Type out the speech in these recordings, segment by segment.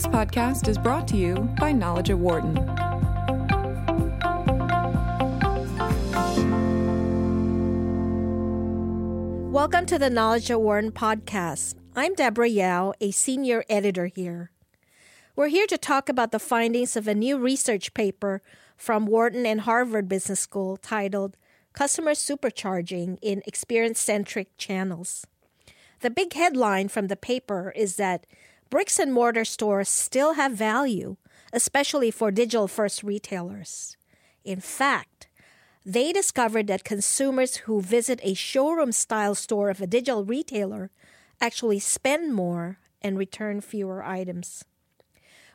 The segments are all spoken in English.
This podcast is brought to you by Knowledge at Wharton. Welcome to the Knowledge at Wharton podcast. I'm Deborah Yao, a senior editor here. We're here to talk about the findings of a new research paper from Wharton and Harvard Business School titled Customer Supercharging in Experience Centric Channels. The big headline from the paper is that bricks and mortar stores still have value, especially for digital first retailers. In fact, they discovered that consumers who visit a showroom style store of a digital retailer actually spend more and return fewer items.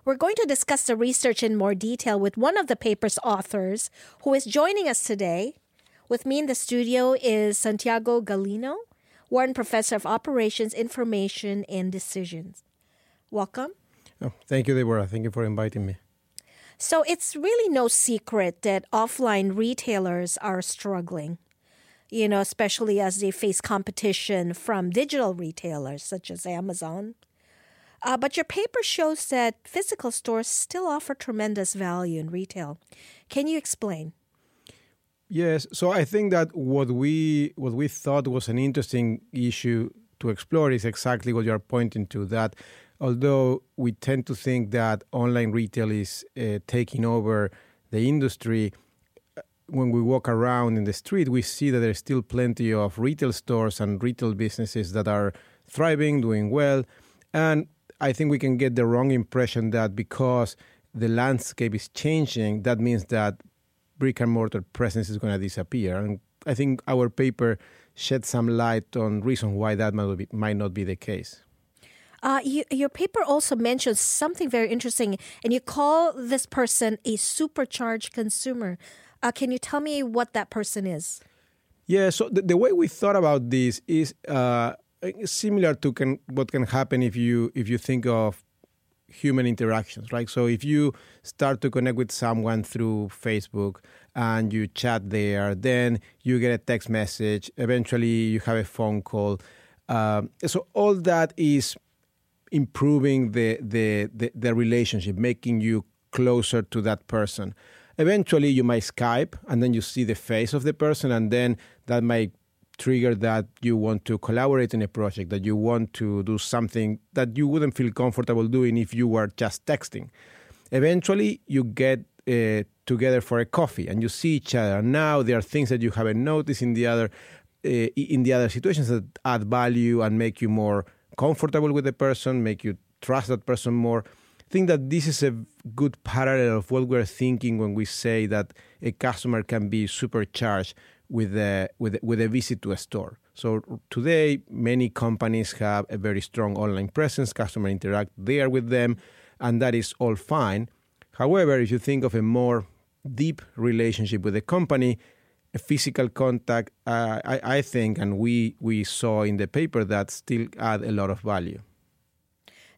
We're going to discuss the research in more detail with one of the paper's authors who is joining us today. With me in the studio is Santiago Gallino, Wharton Professor of Operations, Information, and Decisions. Welcome. Oh, thank you, Deborah. Thank you for inviting me. So it's really no secret that offline retailers are struggling, you know, especially as they face competition from digital retailers such as Amazon. Uh, but your paper shows that physical stores still offer tremendous value in retail. Can you explain? Yes, so I think that what we what we thought was an interesting issue to explore is exactly what you are pointing to. That although we tend to think that online retail is uh, taking over the industry, uh, when we walk around in the street, we see that there's still plenty of retail stores and retail businesses that are thriving, doing well. And I think we can get the wrong impression that because the landscape is changing, that means that brick and mortar presence is going to disappear. And I think our paper shed some light on reasons why that might, be, might not be the case. Uh, you, your paper also mentions something very interesting, and you call this person a supercharged consumer. Uh, can you tell me what that person is? Yeah, so the, the way we thought about this is uh, similar to can, what can happen if you if you think of human interactions, right? So if you start to connect with someone through Facebook and you chat there, then you get a text message. Eventually, you have a phone call. Um, so all that is improving the, the, the, the relationship, making you closer to that person. Eventually, you might Skype and then you see the face of the person, and then that might trigger that you want to collaborate in a project, that you want to do something that you wouldn't feel comfortable doing if you were just texting. Eventually, you get uh, together for a coffee and you see each other. Now there are things that you haven't noticed in the other uh, in the other situations that add value and make you more comfortable with the person, make you trust that person more. I think that this is a good parallel of what we're thinking when we say that a customer can be supercharged with a, with, a, with a visit to a store. So today, many companies have a very strong online presence, customer interact there with them, and that is all fine. However, if you think of a more deep relationship with a company, physical contact, uh, I, I think, and we, we saw in the paper that still add a lot of value.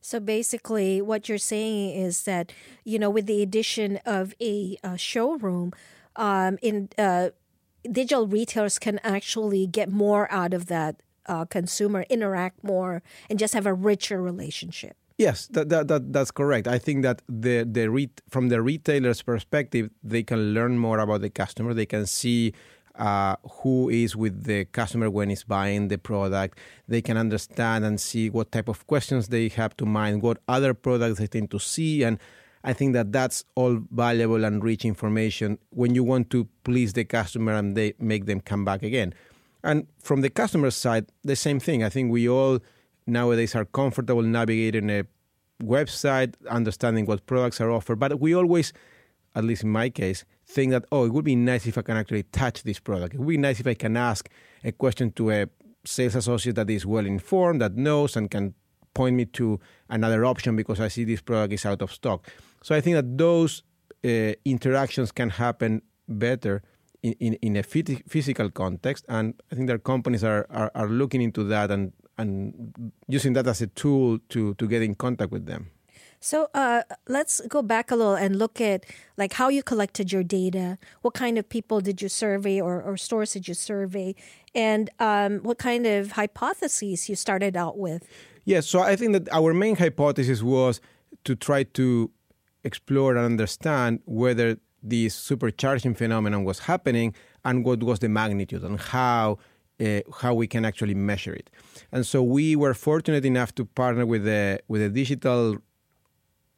So basically, what you're saying is that you know, with the addition of a, a showroom, um, in uh, digital retailers can actually get more out of that uh, consumer, interact more, and just have a richer relationship. Yes, that, that, that, that's correct. I think that the the re- from the retailer's perspective, they can learn more about the customer. They can see uh, who is with the customer when he's buying the product. They can understand and see what type of questions they have to mind, what other products they tend to see, and I think that that's all valuable and rich information when you want to please the customer and they make them come back again. And from the customer side, the same thing. I think we all nowadays are comfortable navigating a website, understanding what products are offered, but we always, at least in my case, think that, oh, it would be nice if I can actually touch this product. It would be nice if I can ask a question to a sales associate that is well informed, that knows, and can point me to another option because I see this product is out of stock. So I think that those uh, interactions can happen better in, in, a physical context. And I think that companies are, are, are looking into that and, and using that as a tool to, to get in contact with them. So uh, let's go back a little and look at like how you collected your data. What kind of people did you survey, or, or stores did you survey, and um, what kind of hypotheses you started out with? Yes, so I think that our main hypothesis was to try to explore and understand whether this supercharging phenomenon was happening and what was the magnitude and how uh, how we can actually measure it. And so we were fortunate enough to partner with a with a digital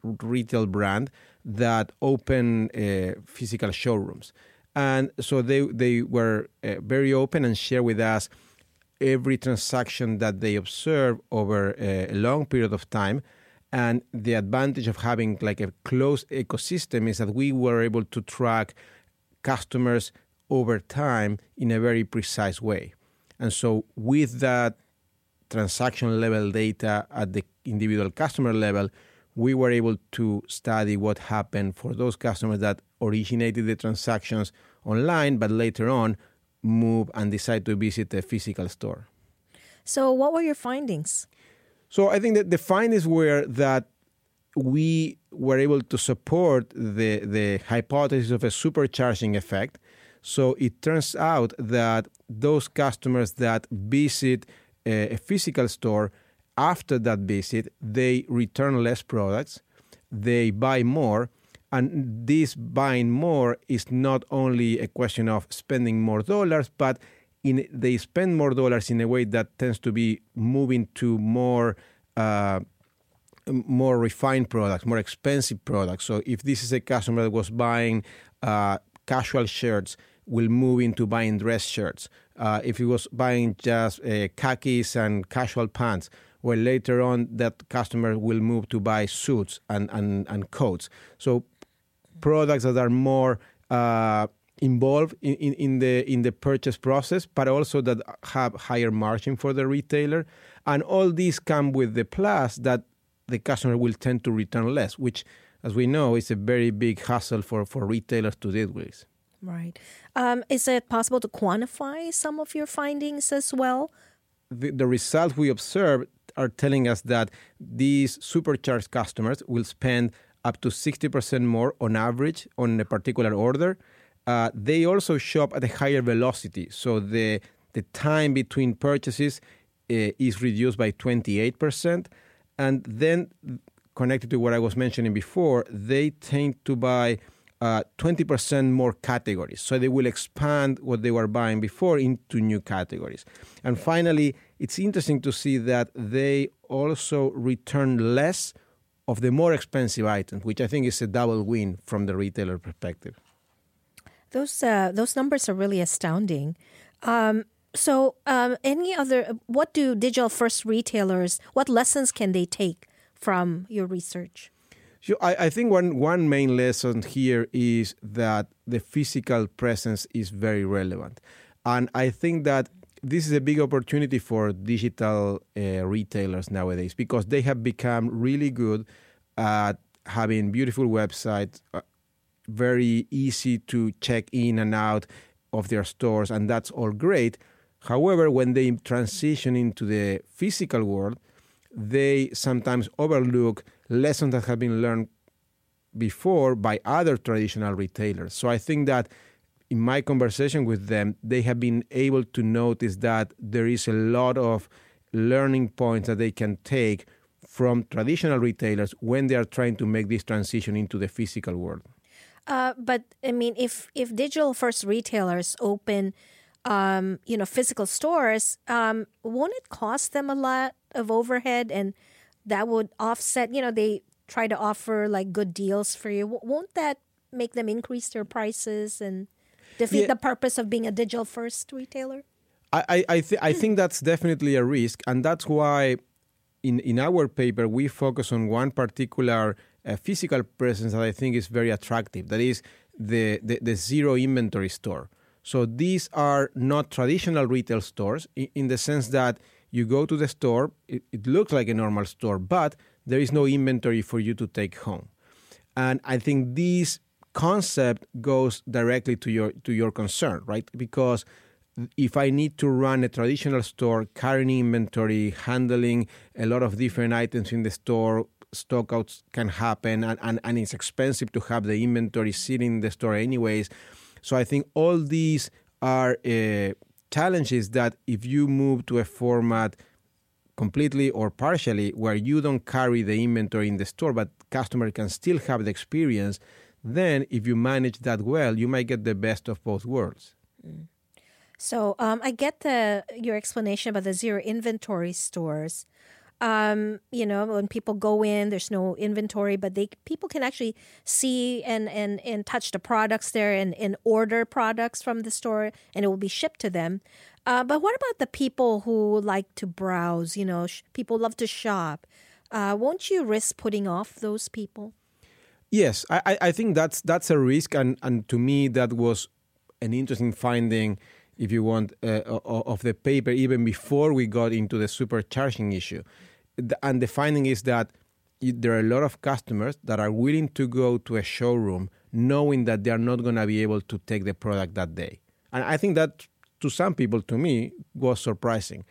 retail brand that open uh, physical showrooms. And so they they were uh, very open and share with us every transaction that they observe over a long period of time. And the advantage of having like a closed ecosystem is that we were able to track customers over time in a very precise way. And so with that transaction level data at the individual customer level, we were able to study what happened for those customers that originated the transactions online, but later on move and decide to visit a physical store. So, what were your findings? So, I think that the findings were that we were able to support the, the hypothesis of a supercharging effect. So, it turns out that those customers that visit a, a physical store after that visit, they return less products, they buy more, and this buying more is not only a question of spending more dollars, but in, they spend more dollars in a way that tends to be moving to more uh, more refined products, more expensive products. So if this is a customer that was buying uh, casual shirts, will move into buying dress shirts. Uh, if he was buying just uh, khakis and casual pants, well, later on that customer will move to buy suits and, and, and coats. So products that are more uh, involved in, in, in, the in the purchase process, but also that have higher margin for the retailer. And all these come with the plus that the customer will tend to return less, which, as we know, it's a very big hassle for, for retailers to deal with. Right. Um, is it possible to quantify some of your findings as well? The, the results we observed are telling us that these supercharged customers will spend up to 60% more on average on a particular order. Uh, they also shop at a higher velocity, so the the time between purchases uh, is reduced by 28%. And then, connected to what I was mentioning before, they tend to buy uh, 20% more categories. So they will expand what they were buying before into new categories. And finally, it's interesting to see that they also return less of the more expensive items, which I think is a double win from the retailer perspective. Those uh, those numbers are really astounding. Um, so, um, any other? What do digital first retailers? What lessons can they take from your research? So I, I, think one one main lesson here is that the physical presence is very relevant, and I think that this is a big opportunity for digital uh, retailers nowadays because they have become really good at having beautiful websites, uh, very easy to check in and out of their stores, and that's all great. However, when they transition into the physical world, they sometimes overlook lessons that have been learned before by other traditional retailers. So I think that in my conversation with them, they have been able to notice that there is a lot of learning points that they can take from traditional retailers when they are trying to make this transition into the physical world. Uh, but I mean, if if digital first retailers open, um, you know, physical stores, um, won't it cost them a lot of overhead, and that would offset? You know, they try to offer like good deals for you. Won't that make them increase their prices and defeat yeah. the purpose of being a digital first retailer? I I, th- I think that's definitely a risk, and that's why in in our paper we focus on one particular uh, physical presence that I think is very attractive. That is the, the, the zero inventory store. So these are not traditional retail stores in, in the sense that you go to the store, it, it looks like a normal store, but there is no inventory for you to take home. And I think this concept goes directly to your to your concern, right? Because if I need to run a traditional store, carrying inventory, handling a lot of different items in the store, stockouts can happen, and, and, and it's expensive to have the inventory sitting in the store anyways. So I think all these are uh, challenges that if you move to a format completely or partially where you don't carry the inventory in the store but customer can still have the experience then if you manage that well you might get the best of both worlds mm. so um, i get the your explanation about the zero inventory stores um, you know, when people go in, there's no inventory, but they people can actually see and and, and touch the products there and, and order products from the store, and it will be shipped to them. Uh, but what about the people who like to browse? You know, sh- people love to shop. Uh, won't you risk putting off those people? Yes, I, I think that's that's a risk, and, and to me that was an interesting finding, if you want, uh, of the paper even before we got into the supercharging issue. And the finding is that there are a lot of customers that are willing to go to a showroom knowing that they are not going to be able to take the product that day. And I think that to some people, to me, was surprising.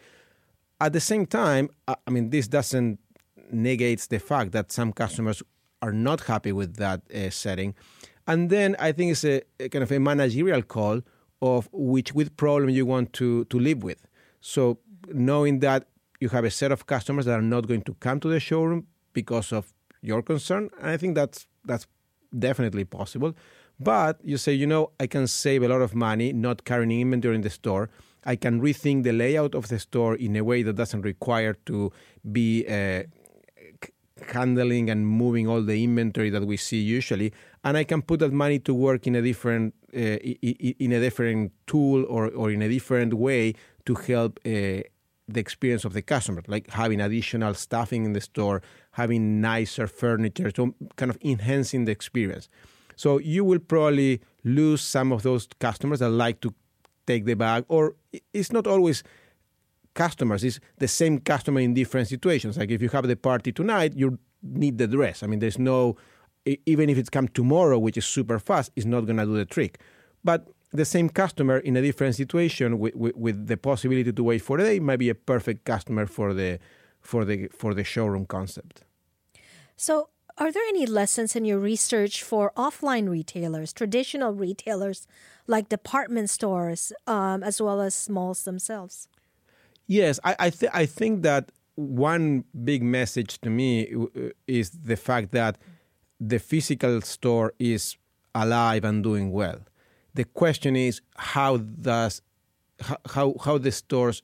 At the same time, I mean, this doesn't negates the fact that some customers are not happy with that uh, setting. And then I think it's a, a, kind of a managerial call of which with problem you want to, to live with. So knowing that you have a set of customers that are not going to come to the showroom because of your concern, I think that's that's definitely possible. But you say, you know, I can save a lot of money not carrying inventory in the store. I can rethink the layout of the store in a way that doesn't require to be uh, handling and moving all the inventory that we see usually, and I can put that money to work in a different uh, in a different tool or, or in a different way to help uh, the experience of the customer, like having additional staffing in the store, having nicer furniture, so kind of enhancing the experience. So you will probably lose some of those customers that like to take the bag, or it's not always customers, is the same customer in different situations. Like if you have the party tonight, you need the dress. I mean, there's no, even if it's come tomorrow, which is super fast, it's not going to do the trick. But the same customer in a different situation with, with, with, the possibility to wait for a day might be a perfect customer for the for the for the showroom concept. So are there any lessons in your research for offline retailers, traditional retailers like department stores, um, as well as malls themselves? Yes, I I, th- I think that one big message to me uh, is the fact that the physical store is alive and doing well. The question is how does how how the stores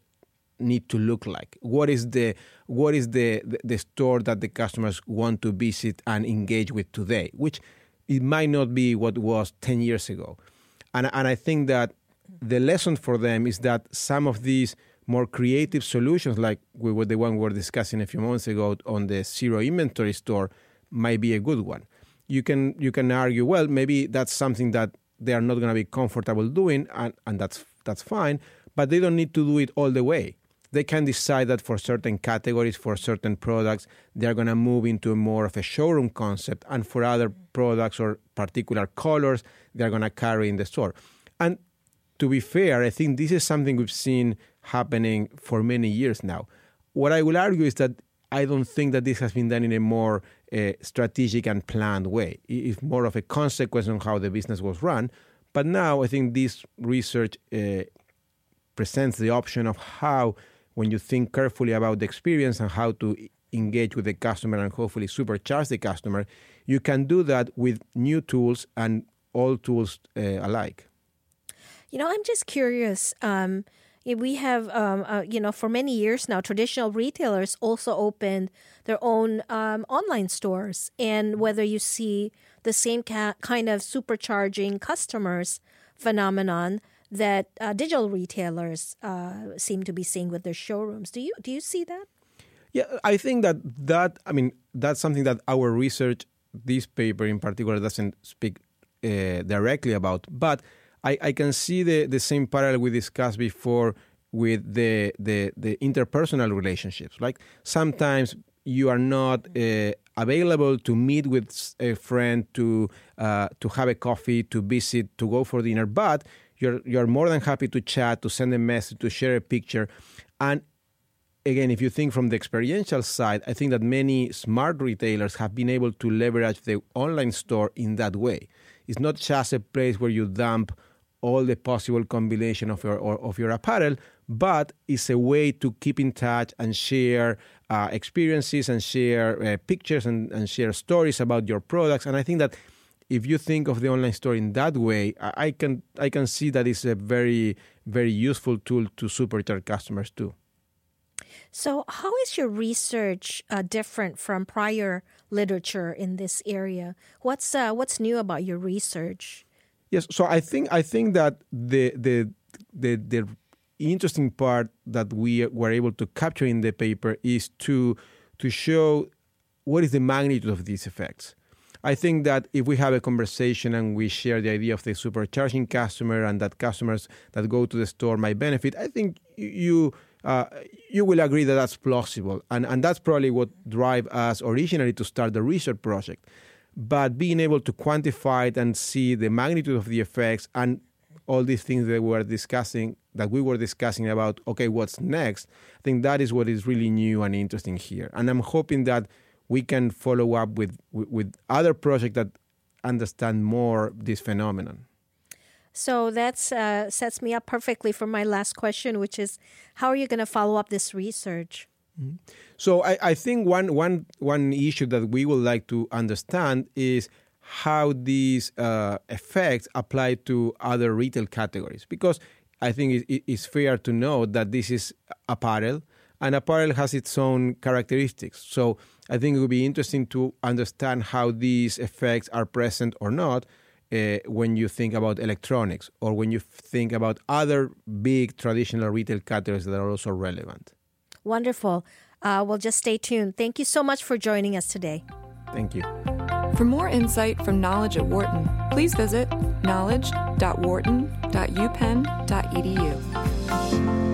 need to look like? What is the what is the, the, the store that the customers want to visit and engage with today? Which it might not be what was 10 years ago. And and i think that the lesson for them is that some of these more creative solutions like we were the one we were discussing a few months ago on the zero inventory store might be a good one you can you can argue well maybe that's something that they are not going to be comfortable doing, and, and that's that's fine. But they don't need to do it all the way. They can decide that for certain categories, for certain products, they are going to move into more of a showroom concept, and for other products or particular colors, they are going to carry in the store. And to be fair, I think this is something we've seen happening for many years now. What I will argue is that I don't think that this has been done in a more uh, strategic and planned way. It's more of a consequence on how the business was run. But now I think this research uh, presents the option of how, when you think carefully about the experience and how to engage with the customer and hopefully supercharge the customer, you can do that with new tools and all tools uh, alike. You know, I'm just curious. Um, we have, um, uh, you know, for many years now, traditional retailers also opened their own um, online stores. And whether you see the same ca- kind of supercharging customers phenomenon that uh, digital retailers uh, seem to be seeing with their showrooms, do you do you see that? Yeah, I think that that I mean that's something that our research, this paper in particular, doesn't speak uh, directly about, but I, I can see the, the same parallel we discussed before with the, the, the interpersonal relationships. Like sometimes you are not uh, available to meet with a friend, to uh, to have a coffee, to visit, to go for dinner, but you're you're more than happy to chat, to send a message, to share a picture, and again, if you think from the experiential side, I think that many smart retailers have been able to leverage the online store in that way. It's not just a place where you dump all the possible combination of your of your apparel, but it's a way to keep in touch and share uh, experiences and share uh, pictures and, and share stories about your products. And I think that if you think of the online store in that way, I can I can see that it's a very very useful tool to supercharge customers too. So, how is your research uh, different from prior literature in this area? What's uh, what's new about your research? Yes, so I think I think that the the the the interesting part that we were able to capture in the paper is to to show what is the magnitude of these effects. I think that if we have a conversation and we share the idea of the supercharging customer and that customers that go to the store might benefit, I think you uh, you will agree that that's plausible, and and that's probably what drive us originally to start the research project. But being able to quantify it and see the magnitude of the effects and all these things that we were discussing that we were discussing about okay what's next i think that is what is really new and interesting here and i'm hoping that we can follow up with with other projects that understand more this phenomenon. So that uh, sets me up perfectly for my last question, which is, how are you going to follow up this research? So I, I think one one one issue that we would like to understand is how these uh, effects apply to other retail categories because I think it, it's fair to note that this is apparel and apparel has its own characteristics. So I think it would be interesting to understand how these effects are present or not uh, when you think about electronics or when you think about other big traditional retail categories that are also relevant. Wonderful. Uh, well, just stay tuned. Thank you so much for joining us today. Thank you. For more insight from Knowledge at Wharton, please visit knowledge.wharton.upenn.edu.